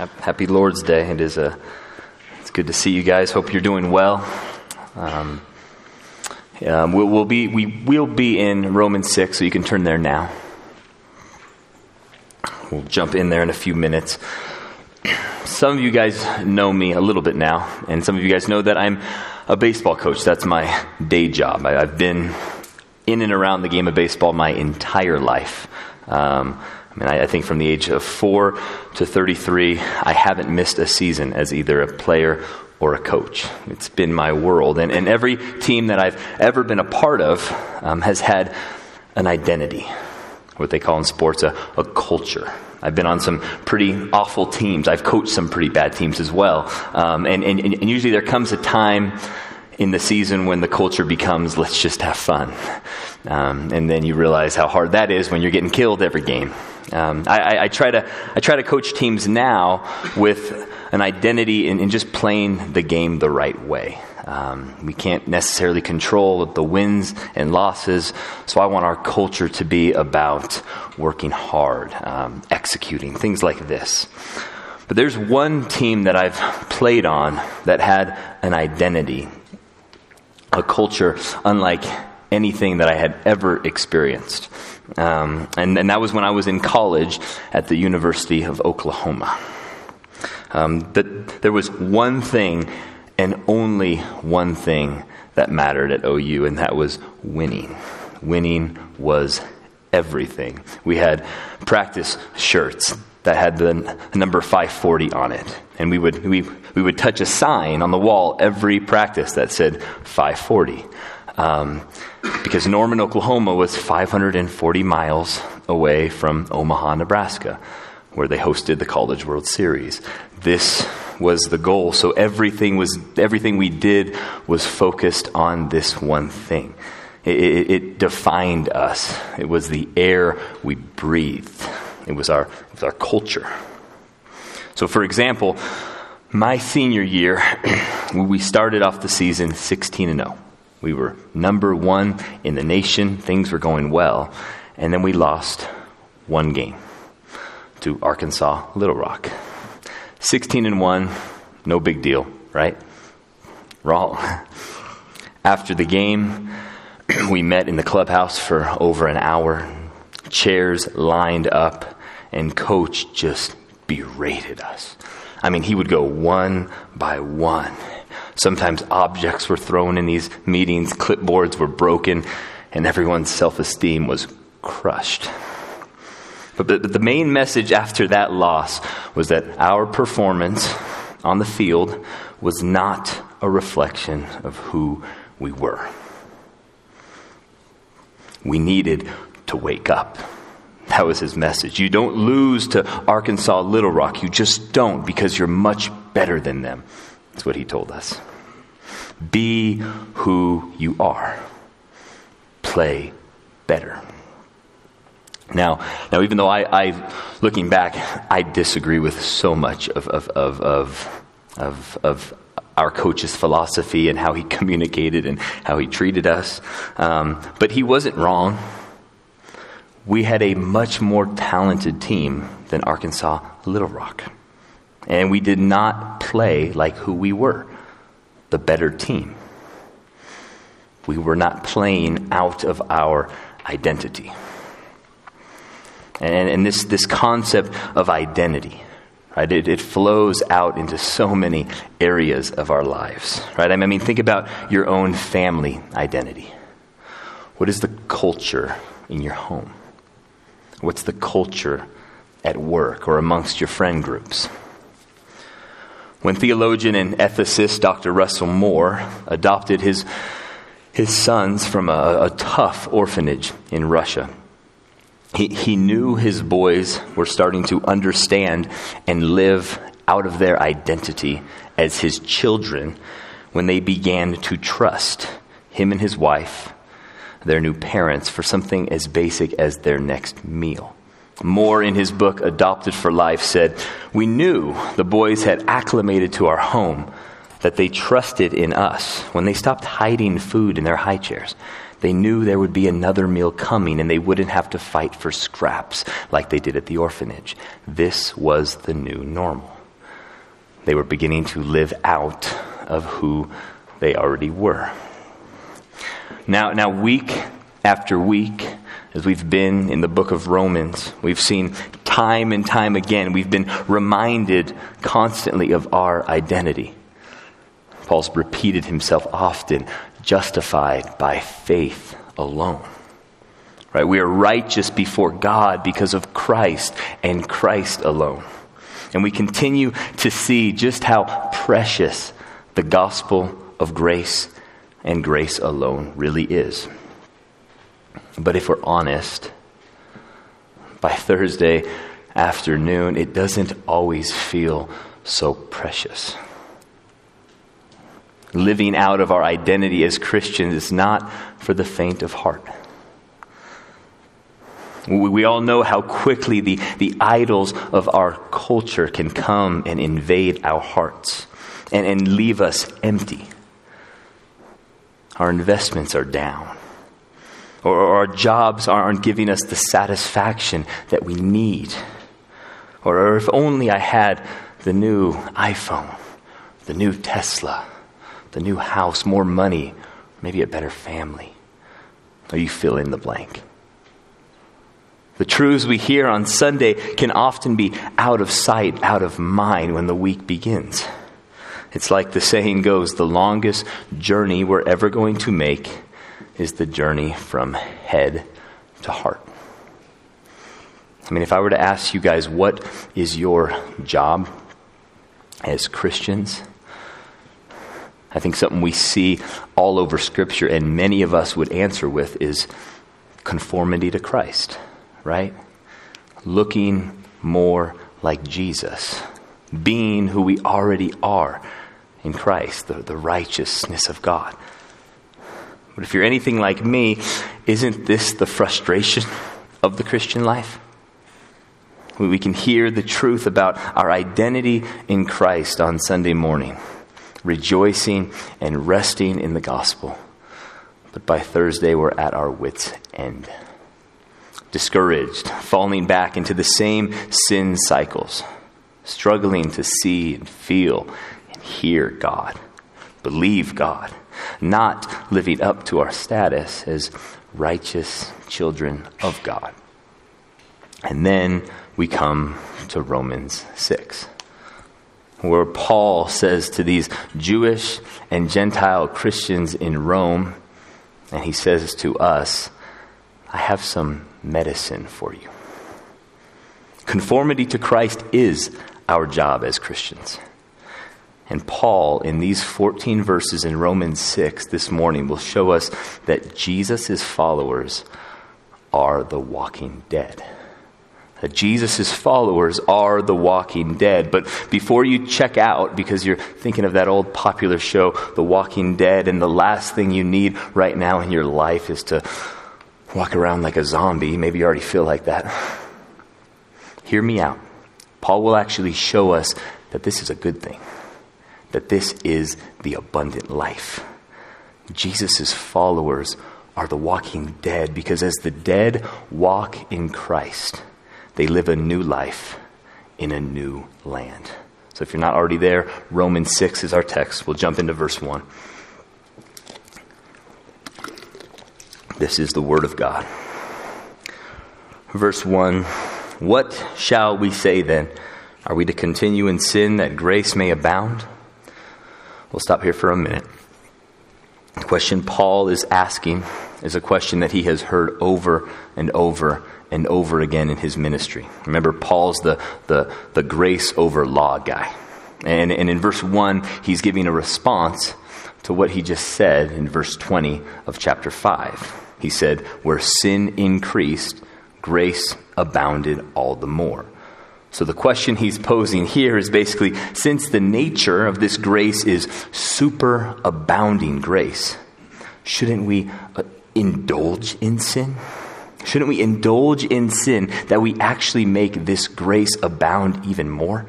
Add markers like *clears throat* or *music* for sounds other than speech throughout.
Happy Lord's Day. It is a, it's good to see you guys. Hope you're doing well. Um, um, we'll, we'll, be, we will be in Romans 6, so you can turn there now. We'll jump in there in a few minutes. Some of you guys know me a little bit now, and some of you guys know that I'm a baseball coach. That's my day job. I, have been in and around the game of baseball my entire life. Um, I mean, I, I, think from the age of four to 33, I haven't missed a season as either a player or a coach. It's been my world. And, and every team that I've ever been a part of um, has had an identity, what they call in sports a, a culture. I've been on some pretty awful teams. I've coached some pretty bad teams as well. Um, and, and, and usually there comes a time in the season when the culture becomes let's just have fun. Um, and then you realize how hard that is when you're getting killed every game. Um, I, I, I, try to, I try to coach teams now with an identity in, in just playing the game the right way. Um, we can't necessarily control the wins and losses, so I want our culture to be about working hard, um, executing, things like this. But there's one team that I've played on that had an identity, a culture unlike anything that I had ever experienced. Um, and, and, that was when I was in college at the University of Oklahoma. Um, that there was one thing and only one thing that mattered at OU, and that was winning. Winning was everything. We had practice shirts that had the number 540 on it, and we would, we, we would touch a sign on the wall every practice that said 540. Um, because Norman, Oklahoma was 540 miles away from Omaha, Nebraska, where they hosted the College World Series. This was the goal. So everything was everything we did was focused on this one thing. It, it, it defined us. It was the air we breathed. It was our it was our culture. So, for example, my senior year, *clears throat* we started off the season 16 and 0. We were number one in the nation. Things were going well. And then we lost one game to Arkansas Little Rock. 16 and 1, no big deal, right? Wrong. *laughs* After the game, *clears throat* we met in the clubhouse for over an hour. Chairs lined up, and coach just berated us. I mean, he would go one by one Sometimes objects were thrown in these meetings, clipboards were broken, and everyone's self esteem was crushed. But, but the main message after that loss was that our performance on the field was not a reflection of who we were. We needed to wake up. That was his message. You don't lose to Arkansas Little Rock. You just don't because you're much better than them. That's what he told us. Be who you are. Play better. Now, now even though I, I looking back, I disagree with so much of, of, of, of, of, of our coach's philosophy and how he *laughs* communicated and how he treated us. Um, but he wasn't wrong. We had a much more talented team than Arkansas Little Rock. And we did not play like who we were the better team. We were not playing out of our identity. And, and this, this concept of identity, right, it, it flows out into so many areas of our lives, right? I mean, think about your own family identity. What is the culture in your home? What's the culture at work or amongst your friend groups? When theologian and ethicist Dr. Russell Moore adopted his, his sons from a, a tough orphanage in Russia, he, he knew his boys were starting to understand and live out of their identity as his children when they began to trust him and his wife, their new parents, for something as basic as their next meal. Moore, in his book Adopted for Life, said, We knew the boys had acclimated to our home, that they trusted in us. When they stopped hiding food in their high chairs, they knew there would be another meal coming and they wouldn't have to fight for scraps like they did at the orphanage. This was the new normal. They were beginning to live out of who they already were. Now, now week after week, as we've been in the book of Romans, we've seen time and time again, we've been reminded constantly of our identity. Paul's repeated himself often justified by faith alone. Right? We are righteous before God because of Christ and Christ alone. And we continue to see just how precious the gospel of grace and grace alone really is. But if we're honest, by Thursday afternoon, it doesn't always feel so precious. Living out of our identity as Christians is not for the faint of heart. We all know how quickly the, the idols of our culture can come and invade our hearts and, and leave us empty. Our investments are down, or, our jobs aren't giving us the satisfaction that we need. Or, or if only I had the new iPhone, the new Tesla, the new house, more money, maybe a better family. Or you fill in the blank. The truths we hear on Sunday can often be out of sight, out of mind when the week begins. It's like the saying goes the longest journey we're ever going to make is the journey from head to heart. I mean, if I were to ask you guys, what is your job as Christians? I think something we see all over Scripture, and many of us would answer with, is conformity to Christ right? Looking more like Jesus, being who we already are in Christ, the, the righteousness of God. But if you're anything like me, isn't this the frustration of the Christian life? We can hear the truth about our identity in Christ on Sunday morning, rejoicing and resting in the gospel. But by Thursday, we're at our wits' end discouraged, falling back into the same sin cycles, struggling to see and feel hear God, believe God, not living up to our status as righteous children of God. And then we come to Romans 6, where Paul says to these Jewish and Gentile Christians in Rome, and he says to us, I have some medicine for you. Conformity to Christ is our job as Christians. And Paul, in these 14 verses in Romans 6 this morning, will show us that Jesus' followers are the walking dead. That Jesus' followers are the walking dead. But before you check out, because you're thinking of that old popular show, The Walking Dead, and the last thing you need right now in your life is to walk around like a zombie. Maybe you already feel like that. Hear me out. Paul will actually show us that this is a good thing, that this is the abundant life. Jesus' followers are the walking dead because as the dead walk in Christ, they live a new life in a new land. So if you're not already there, Romans 6 is our text. We'll jump into verse 1. This is the Word of God. Verse 1 What shall we say then? Are we to continue in sin that grace may abound? We'll stop here for a minute. The question Paul is asking is a question that he has heard over and over and over again in his ministry. Remember, Paul's the, the, the grace over law guy. And, and in verse 1, he's giving a response to what he just said in verse 20 of chapter 5. He said, Where sin increased, grace abounded all the more. So the question he's posing here is basically since the nature of this grace is super abounding grace, shouldn't we uh, indulge in sin? Shouldn't we indulge in sin that we actually make this grace abound even more?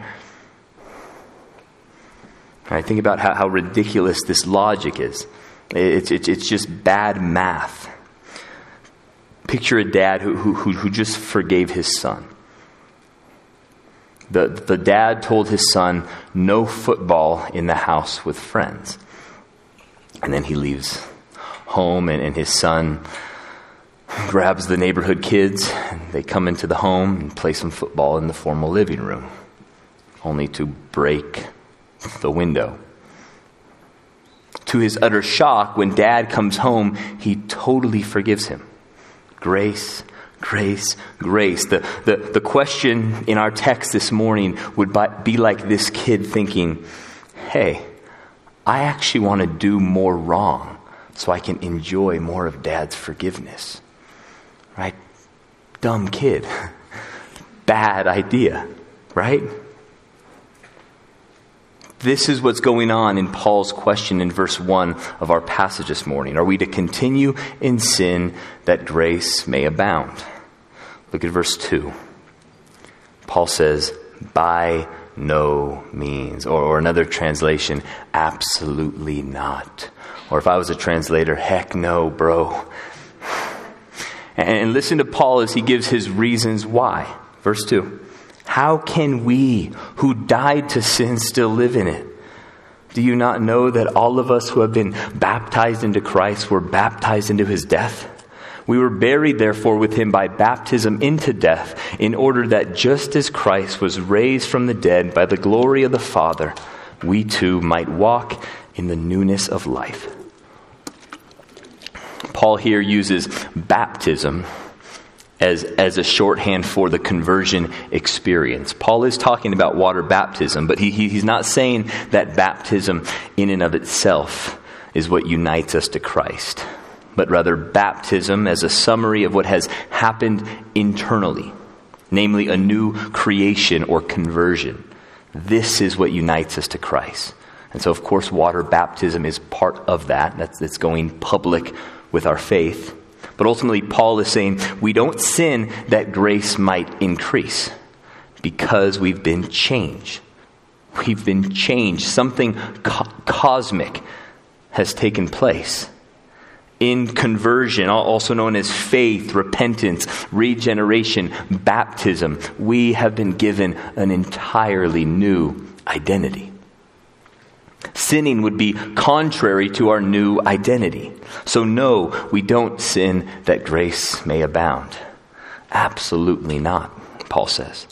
I think about how, how ridiculous this logic is. It's, it's, it's just bad math. Picture a dad who, who, who just forgave his son. The, the dad told his son, no football in the house with friends. And then he leaves home, and, and his son grabs the neighborhood kids, and they come into the home and play some football in the formal living room, only to break the window. To his utter shock, when dad comes home, he totally forgives him. Grace, grace, grace. The, the, the question in our text this morning would be like this kid thinking, hey, I actually want to do more wrong so I can enjoy more of dad's forgiveness. Right? Dumb kid. *laughs* Bad idea, right? This is what's going on in Paul's question in verse 1 of our passage this morning. Are we to continue in sin that grace may abound? Look at verse 2. Paul says, by no means. Or, or another translation, absolutely not. Or if I was a translator, heck no, bro. And listen to Paul as he gives his reasons why. Verse 2. How can we who died to sin still live in it? Do you not know that all of us who have been baptized into Christ were baptized into his death? We were buried, therefore, with him by baptism into death, in order that just as Christ was raised from the dead by the glory of the Father, we too might walk in the newness of life. Paul here uses baptism as, as a shorthand for the conversion experience. Paul is talking about water baptism, but he, he, he's not saying that baptism in and of itself is what unites us to Christ, but rather baptism as a summary of what has happened internally, namely a new creation or conversion. This is what unites us to Christ. And so, of course, water baptism is part of that. That's, that's going public with our faith. But ultimately, Paul is saying we don't sin that grace might increase because we've been changed. We've been changed. Something co- cosmic has taken place. In conversion, also known as faith, repentance, regeneration, baptism, we have been given an entirely new identity. Sinning would be contrary to our new identity. So, no, we don't sin that grace may abound. Absolutely not, Paul says.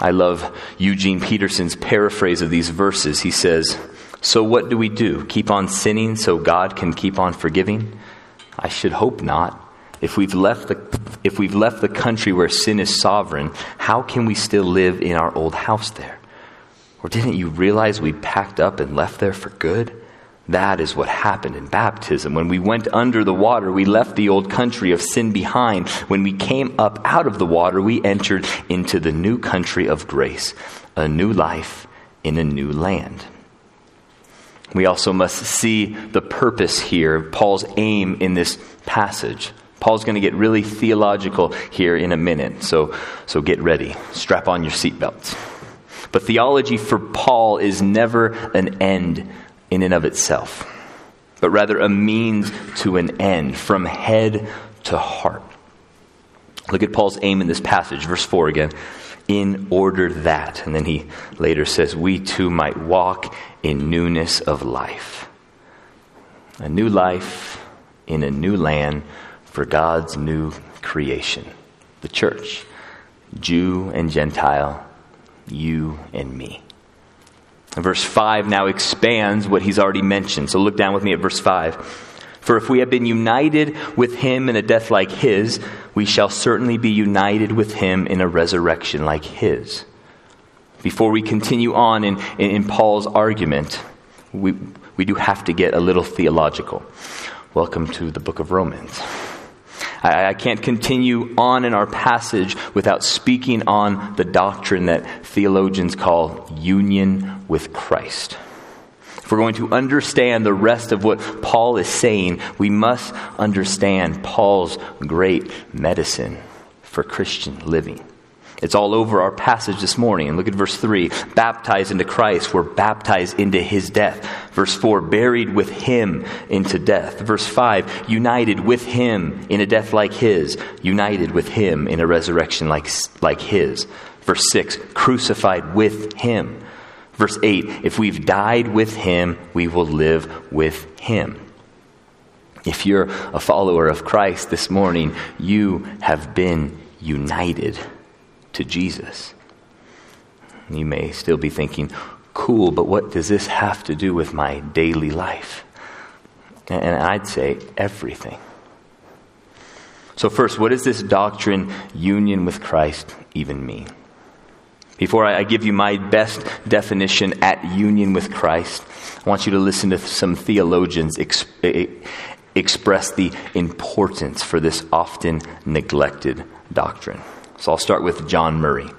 I love Eugene Peterson's paraphrase of these verses. He says, So what do we do? Keep on sinning so God can keep on forgiving? I should hope not. If we've left the, if we've left the country where sin is sovereign, how can we still live in our old house there? Or didn't you realize we packed up and left there for good? That is what happened in baptism. When we went under the water, we left the old country of sin behind. When we came up out of the water, we entered into the new country of grace, a new life in a new land. We also must see the purpose here, Paul's aim in this passage. Paul's going to get really theological here in a minute, so, so get ready. Strap on your seatbelts. But theology for Paul is never an end in and of itself, but rather a means to an end, from head to heart. Look at Paul's aim in this passage, verse 4 again. In order that, and then he later says, we too might walk in newness of life. A new life in a new land for God's new creation, the church, Jew and Gentile you and me. Verse 5 now expands what he's already mentioned. So look down with me at verse 5. For if we have been united with him in a death like his, we shall certainly be united with him in a resurrection like his. Before we continue on in, in, in Paul's argument, we, we do have to get a little theological. Welcome to the book of Romans. I, I can't continue on in our passage without speaking on the doctrine that theologians call union with Christ. If we're going to understand the rest of what Paul is saying, we must understand Paul's great medicine for Christian living. It's all over our passage this morning. Look at verse 3 baptized into Christ, we're baptized into his death. Verse 4 buried with him into death. Verse 5 united with him in a death like his, united with him in a resurrection like, like his. Verse 6, crucified with him. Verse 8, if we've died with him, we will live with him. If you're a follower of Christ this morning, you have been united to Jesus. You may still be thinking, cool, but what does this have to do with my daily life? And I'd say everything. So, first, what does this doctrine, union with Christ, even mean? Before I give you my best definition at union with Christ, I want you to listen to some theologians express the importance for this often neglected doctrine. So I'll start with John Murray.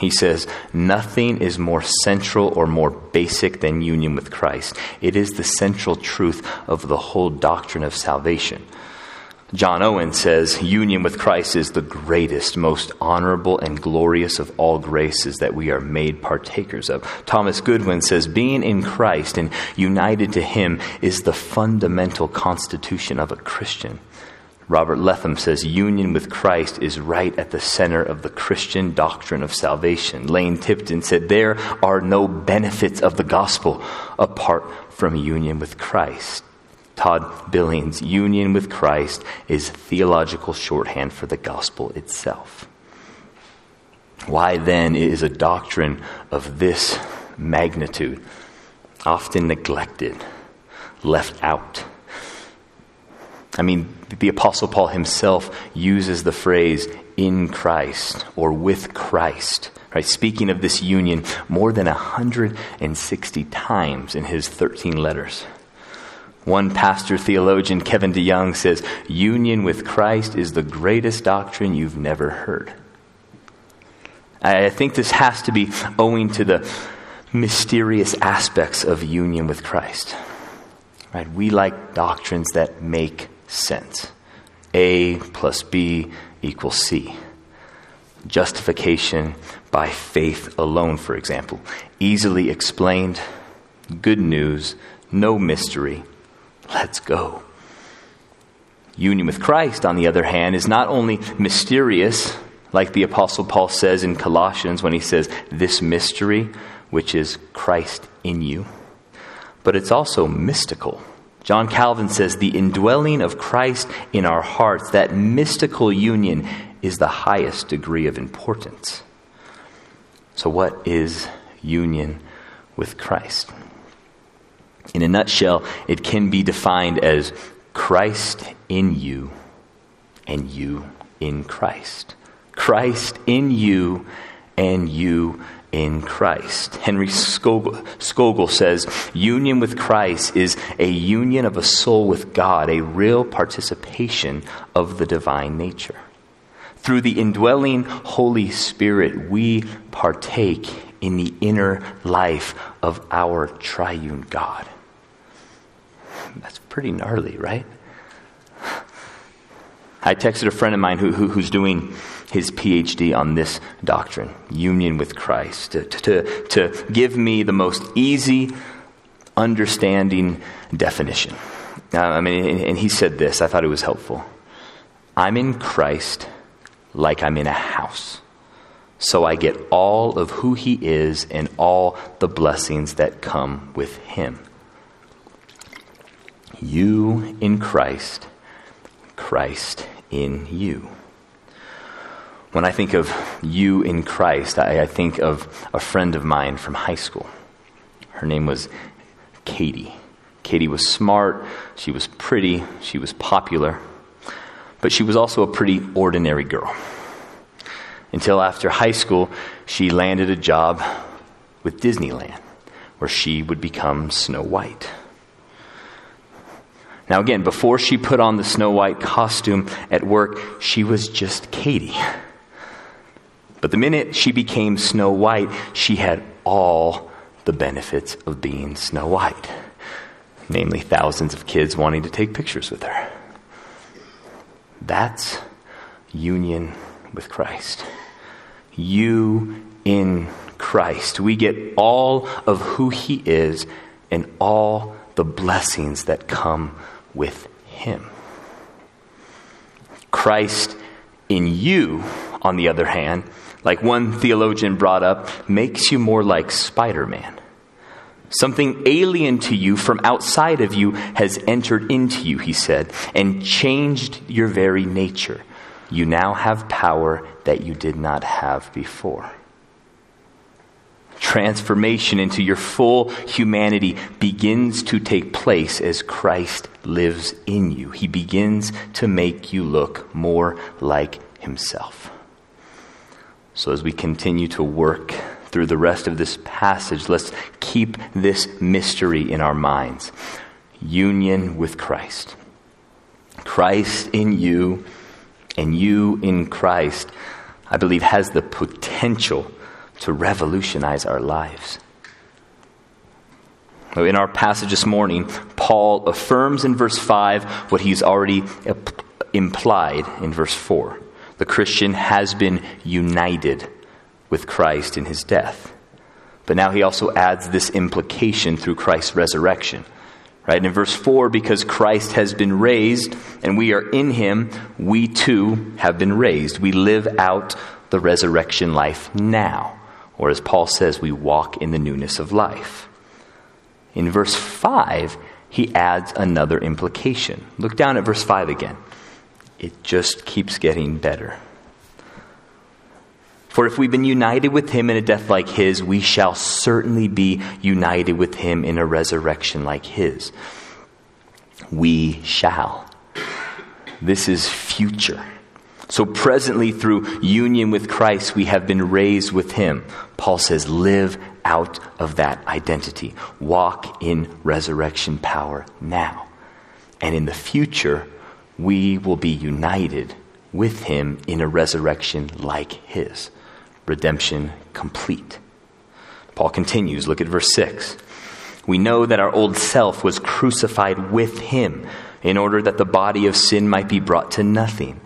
He says, Nothing is more central or more basic than union with Christ. It is the central truth of the whole doctrine of salvation. John Owen says, Union with Christ is the greatest, most honorable, and glorious of all graces that we are made partakers of. Thomas Goodwin says, Being in Christ and united to Him is the fundamental constitution of a Christian. Robert Letham says, Union with Christ is right at the center of the Christian doctrine of salvation. Lane Tipton said, There are no benefits of the gospel apart from union with Christ. Todd Billings, union with Christ is theological shorthand for the gospel itself. Why then is a doctrine of this magnitude often neglected, left out? I mean, the Apostle Paul himself uses the phrase in Christ or with Christ, right? Speaking of this union more than 160 times in his 13 letters. One pastor theologian, Kevin DeYoung, says, Union with Christ is the greatest doctrine you've never heard. I think this has to be owing to the mysterious aspects of union with Christ. Right? We like doctrines that make sense. A plus B equals C. Justification by faith alone, for example. Easily explained, good news, no mystery, Let's go. Union with Christ, on the other hand, is not only mysterious, like the Apostle Paul says in Colossians when he says, This mystery, which is Christ in you, but it's also mystical. John Calvin says, The indwelling of Christ in our hearts, that mystical union, is the highest degree of importance. So, what is union with Christ? In a nutshell, it can be defined as Christ in you and you in Christ. Christ in you and you in Christ. Henry Scougal, says union with Christ is a union of a soul with God, a real participation of the divine nature. Through the indwelling Holy Spirit, we partake in the inner life of our triune God. That's pretty gnarly, right? I texted a friend of mine who, who, who's doing his PhD on this doctrine, union with Christ, to, to, to give me the most easy, understanding definition. I mean, and he said this, I thought it was helpful. I'm in Christ like I'm in a house. So I get all of who he is and all the blessings that come with him. You in Christ, Christ in you. When I think of you in Christ, I, I, think of a friend of mine from high school. Her name was Katie. Katie was smart, she was pretty, she was popular, but she was also a pretty ordinary girl. Until after high school, she landed a job with Disneyland, where she would become Snow White. Now, again, before she put on the Snow White costume at work, she was just Katie. But the minute she became Snow White, she had all the benefits of being Snow White, namely, thousands of kids wanting to take pictures with her. That's union with Christ. You in Christ. We get all of who He is and all the blessings that come with Him. Christ in you, on the other hand, like one theologian brought up, makes you more like Spider Man. Something alien to you from outside of you has entered into you, he said, and changed your very nature. You now have power that you did not have before. Transformation into your full humanity begins to take place as Christ lives in you. He begins to make you look more like Himself. So, as we continue to work through the rest of this passage, let's keep this mystery in our minds union with Christ. Christ in you and you in Christ, I believe, has the potential to revolutionize our lives. In our passage this morning, Paul affirms in verse 5 what he's already implied in verse 4. The Christian has been united with Christ in his death. But now he also adds this implication through Christ's resurrection. Right? In verse 4, because Christ has been raised and we are in him, we too have been raised. We live out the resurrection life now. Or as Paul says, we walk in the newness of life. In verse 5, he adds another implication. Look down at verse 5 again. It just keeps getting better. For if we've been united with him in a death like his, we shall certainly be united with him in a resurrection like his. We shall. This is future. So, presently, through union with Christ, we have been raised with him. Paul says, live out of that identity. Walk in resurrection power now. And in the future, we will be united with him in a resurrection like his redemption complete. Paul continues, look at verse 6. We know that our old self was crucified with him in order that the body of sin might be brought to nothing,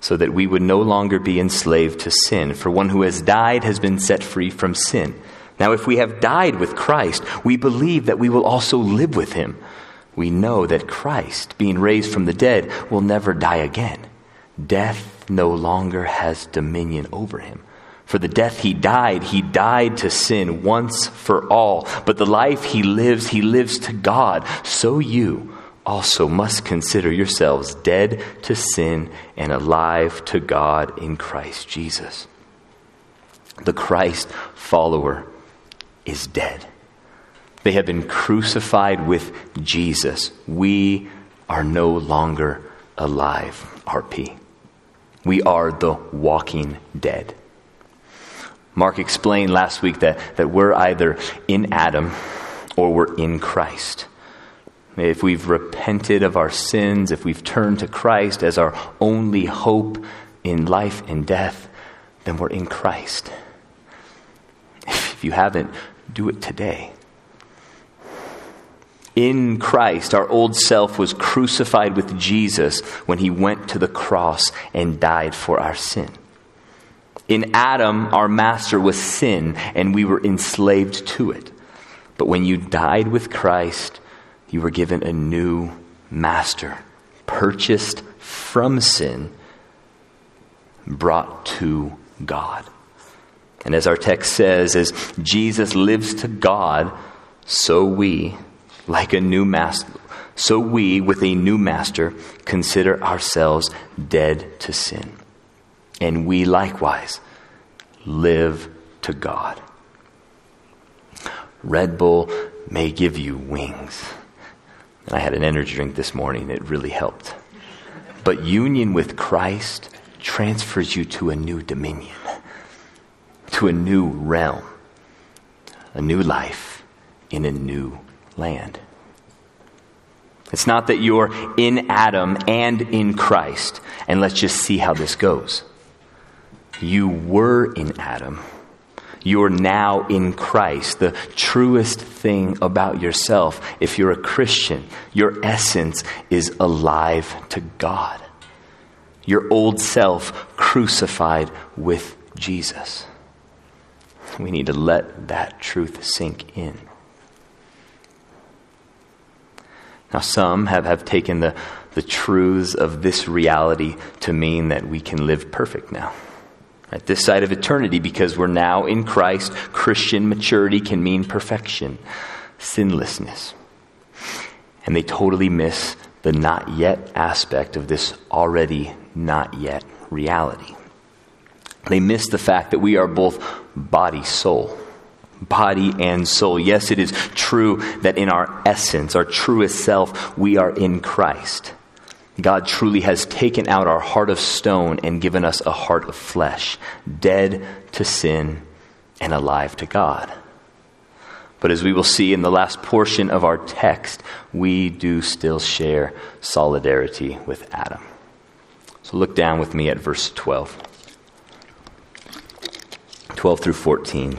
so that we would no longer be enslaved to sin. For one who has died has been set free from sin. Now, if we have died with Christ, we believe that we will also live with him. We know that Christ, being raised from the dead, will never die again. Death no longer has dominion over him. For the death he died, he died to sin once for all. But the life he lives, he lives to God. So you also must consider yourselves dead to sin and alive to God in Christ Jesus. The Christ follower is dead. They have been crucified with Jesus. We are no longer alive, RP. We are the walking dead. Mark explained last week that, that we're either in Adam or we're in Christ. If we've repented of our sins, if we've turned to Christ as our only hope in life and death, then we're in Christ. If you haven't, do it today. In Christ, our old self was crucified with Jesus when he went to the cross and died for our sin. In Adam, our master was sin, and we were enslaved to it. But when you died with Christ, you were given a new master, purchased from sin, brought to God. And as our text says, as Jesus lives to God, so we, like a new master, so we, with a new master, consider ourselves dead to sin and we likewise live to God. Red Bull may give you wings. And I had an energy drink this morning, it really helped. But union with Christ transfers you to a new dominion, to a new realm, a new life in a new land. It's not that you're in Adam and in Christ, and let's just see how this goes. You were in Adam. You're now in Christ. The truest thing about yourself, if you're a Christian, your essence is alive to God. Your old self crucified with Jesus. We need to let that truth sink in. Now, some have, have taken the, the truths of this reality to mean that we can live perfect now Right, this side of eternity, because we're now in Christ, Christian maturity can mean perfection, sinlessness. And they totally miss the not yet aspect of this already not yet reality. They miss the fact that we are both body, soul. Body and soul. Yes, it is true that in our essence, our truest self, we are in Christ. God truly has taken out our heart of stone and given us a heart of flesh, dead to sin and alive to God. But as we will see in the last portion of our text, we do still share solidarity with Adam. So look down with me at verse 12. 12 through 14.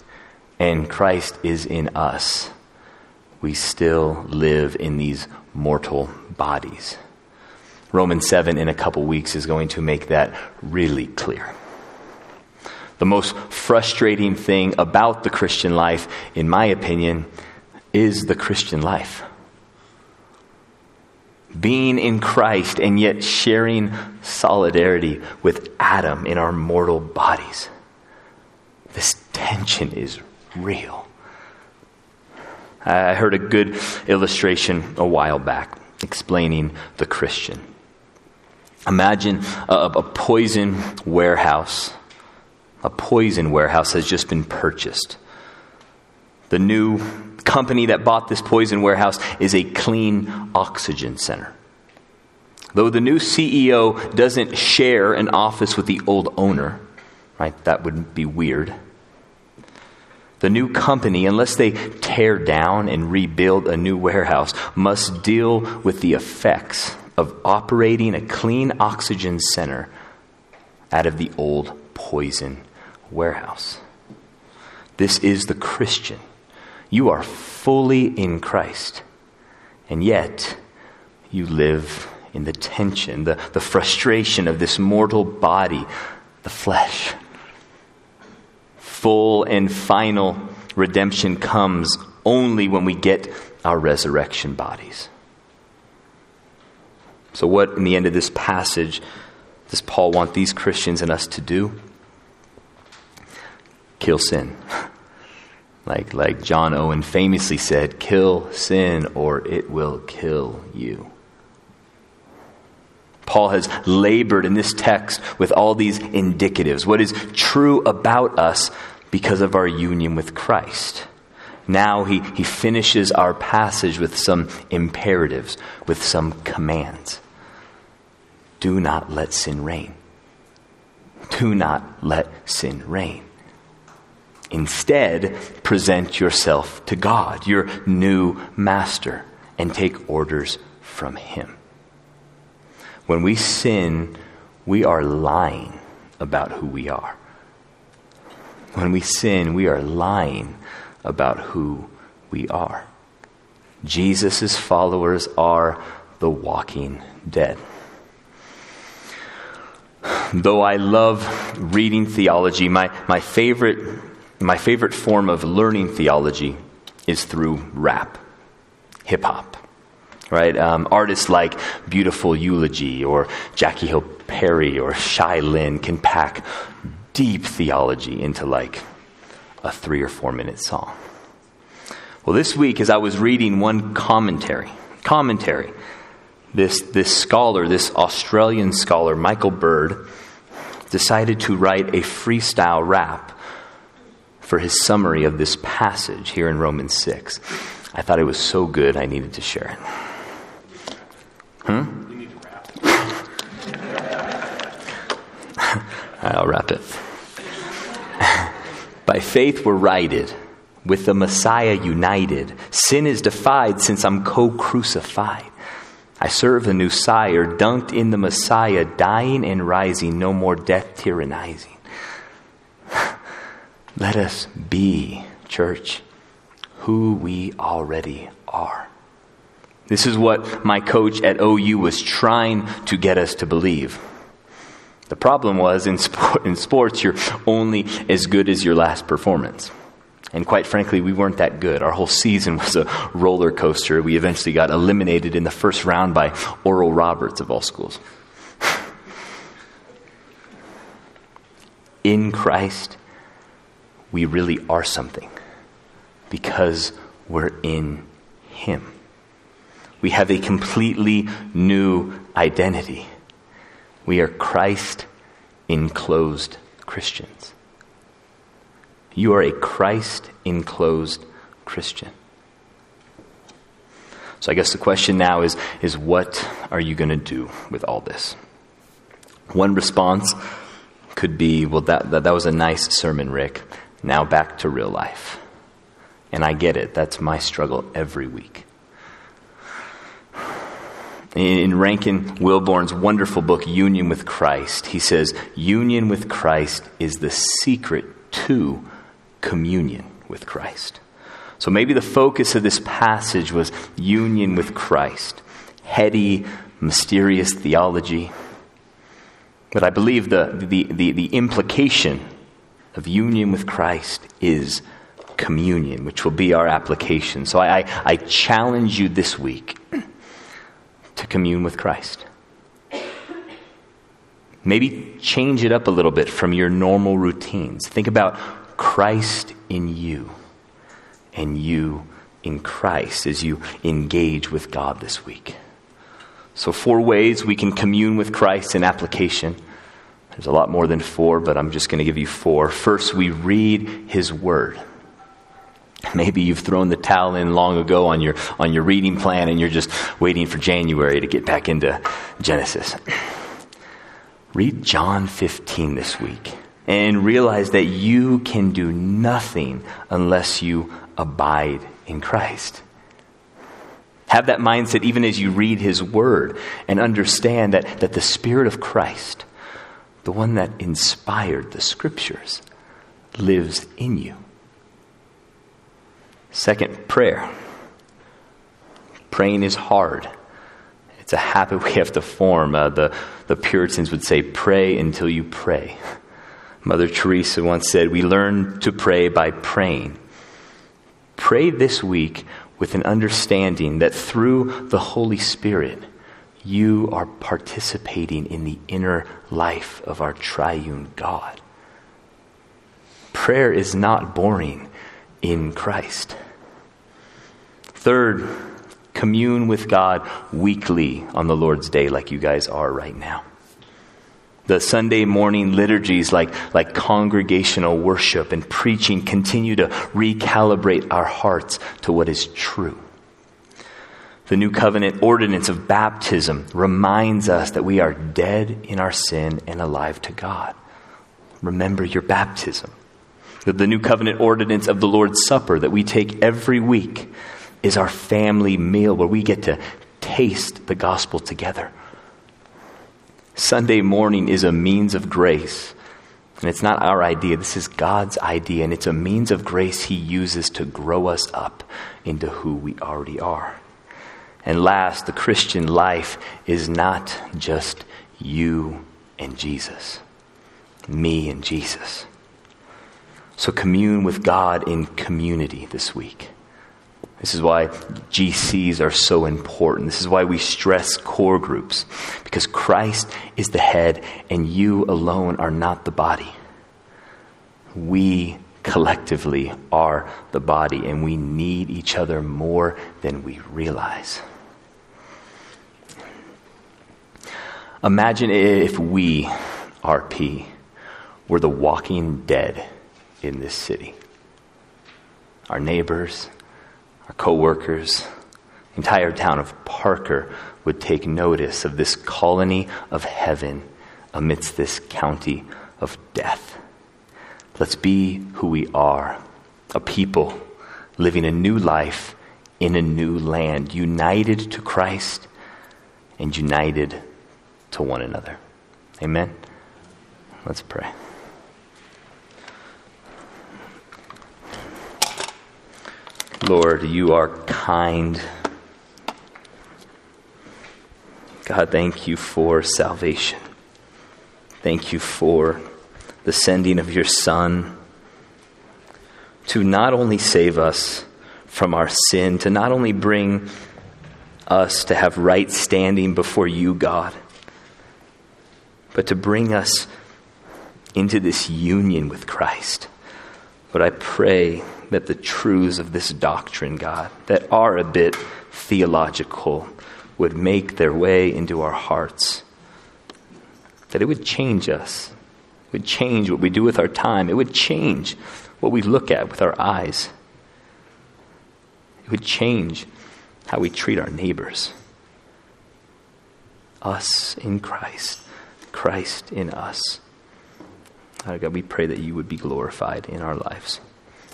and Christ is in us, we still live in these mortal bodies. Romans 7 in a couple weeks is going to make that really clear. The most frustrating thing about the Christian life, in my opinion, is the Christian life. Being in Christ and yet sharing solidarity with Adam in our mortal bodies. This tension is real. I heard a good illustration a while back explaining the Christian. Imagine a, a, poison warehouse. A poison warehouse has just been purchased. The new company that bought this poison warehouse is a clean oxygen center. Though the new CEO doesn't share an office with the old owner, right? That would be weird the new company, unless they tear down and rebuild a new warehouse, must deal with the effects of operating a clean oxygen center out of the old poison warehouse. This is the Christian. You are fully in Christ, and yet you live in the tension, the, the frustration of this mortal body, the flesh full and final redemption comes only when we get our resurrection bodies. So, what in the end of this passage does Paul want these Christians and us to do? Kill sin. *laughs* Like, like John Owen famously said, kill sin or it will kill you. Paul has labored in this text with all these indicatives. What is true about us because of our union with Christ. Now he, he finishes our passage with some imperatives, with some commands. Do not let sin reign. Do not let sin reign. Instead, present yourself to God, your new master, and take orders from him. When we sin, we are lying about who we are. When we sin, we are lying about who we are. Jesus' followers are the walking dead. Though I love reading theology, my, my, favorite, my favorite form of learning theology is through rap, hip hop. Right? Um, artists like Beautiful Eulogy or Jackie Hill Perry or Shai Linne can pack deep theology into like a three or four minute song. Well, this week, as I was reading one commentary, commentary, this, this scholar, this Australian scholar, Michael Bird, decided to write a freestyle rap for his summary of this passage here in Romans 6. I thought it was so good, I needed to share it. Hmm? *laughs* I'll rap it. By faith we're righted, with the Messiah united. Sin is defied since I'm co crucified. I serve a new sire, dunked in the Messiah, dying and rising, no more death tyrannizing. *sighs* Let us be, church, who we already are. This is what my coach at OU was trying to get us to believe. The problem was in, sport, in sports, you're only as good as your last performance. And quite frankly, we weren't that good. Our whole season was a roller coaster. We eventually got eliminated in the first round by Oral Roberts of all schools. *laughs* in Christ, we really are something because we're in Him. We have a completely new identity. We are Christ enclosed Christians. You are a Christ enclosed Christian. So I guess the question now is, is what are you going to do with all this? One response could be, well, that, that, that was a nice sermon, Rick. Now back to real life. And I get it. That's my struggle every week. In Rankin Wilbourne's wonderful book, Union with Christ, he says, Union with Christ is the secret to communion with Christ. So maybe the focus of this passage was union with Christ, heady, mysterious theology. But I believe the, the, the, the implication of union with Christ is communion, which will be our application. So I, I, I challenge you this week to commune with Christ. Maybe change it up a little bit from your normal routines. Think about Christ in you and you in Christ as you engage with God this week. So, four ways we can commune with Christ in application. There's a lot more than four, but I'm just going to give you four. First, we read His Word. *laughs* Maybe you've thrown the towel in long ago on your, on your reading plan and you're just waiting for January to get back into Genesis. *sniffs* Read John 15 this week and realize that you can do nothing unless you abide in Christ. Have that mindset even as you read His Word and understand that, that the Spirit of Christ, the one that inspired the Scriptures, lives in you. Second, prayer. Praying is hard. It's a habit we have to form. Uh, the, the Puritans would say, pray until you pray. Mother Teresa once said, We learn to pray by praying. Pray this week with an understanding that through the Holy Spirit, you are participating in the inner life of our triune God. Prayer is not boring in Christ. Third, commune with God weekly on the Lord's Day, like you guys are right now. The Sunday morning liturgies, like, like congregational worship and preaching, continue to recalibrate our hearts to what is true. The new covenant ordinance of baptism reminds us that we are dead in our sin and alive to God. Remember your baptism. That the new covenant ordinance of the Lord's Supper that we take every week is our family meal where we get to taste the gospel together. Sunday morning is a means of grace. And it's not our idea, this is God's idea, and it's a means of grace He uses to grow us up into who we already are. And last, the Christian life is not just you and Jesus, me and Jesus. So commune with God in community this week. This is why GCs are so important. This is why we stress core groups, because Christ is the head and you alone are not the body. We collectively are the body and we need each other more than we realize. Imagine if we, RP, were the walking dead in this city. Our neighbors, our coworkers, the entire town of Parker would take notice of this colony of heaven amidst this county of death. Let's be who we are a people living a new life in a new land, united to Christ and united to one another. Amen? Let's pray. Lord, you are kind. God, thank you for salvation. Thank you for the sending of your Son to not only save us from our sin, to not only bring us to have right standing before you, God, but to bring us into this union with Christ. But I pray that the truths of this doctrine, God, that are a bit theological, would make their way into our hearts. That it would change us. It would change what we do with our time. It would change what we look at with our eyes. It would change how we treat our neighbors. Us in Christ, Christ in us. God, we pray that you would be glorified in our lives.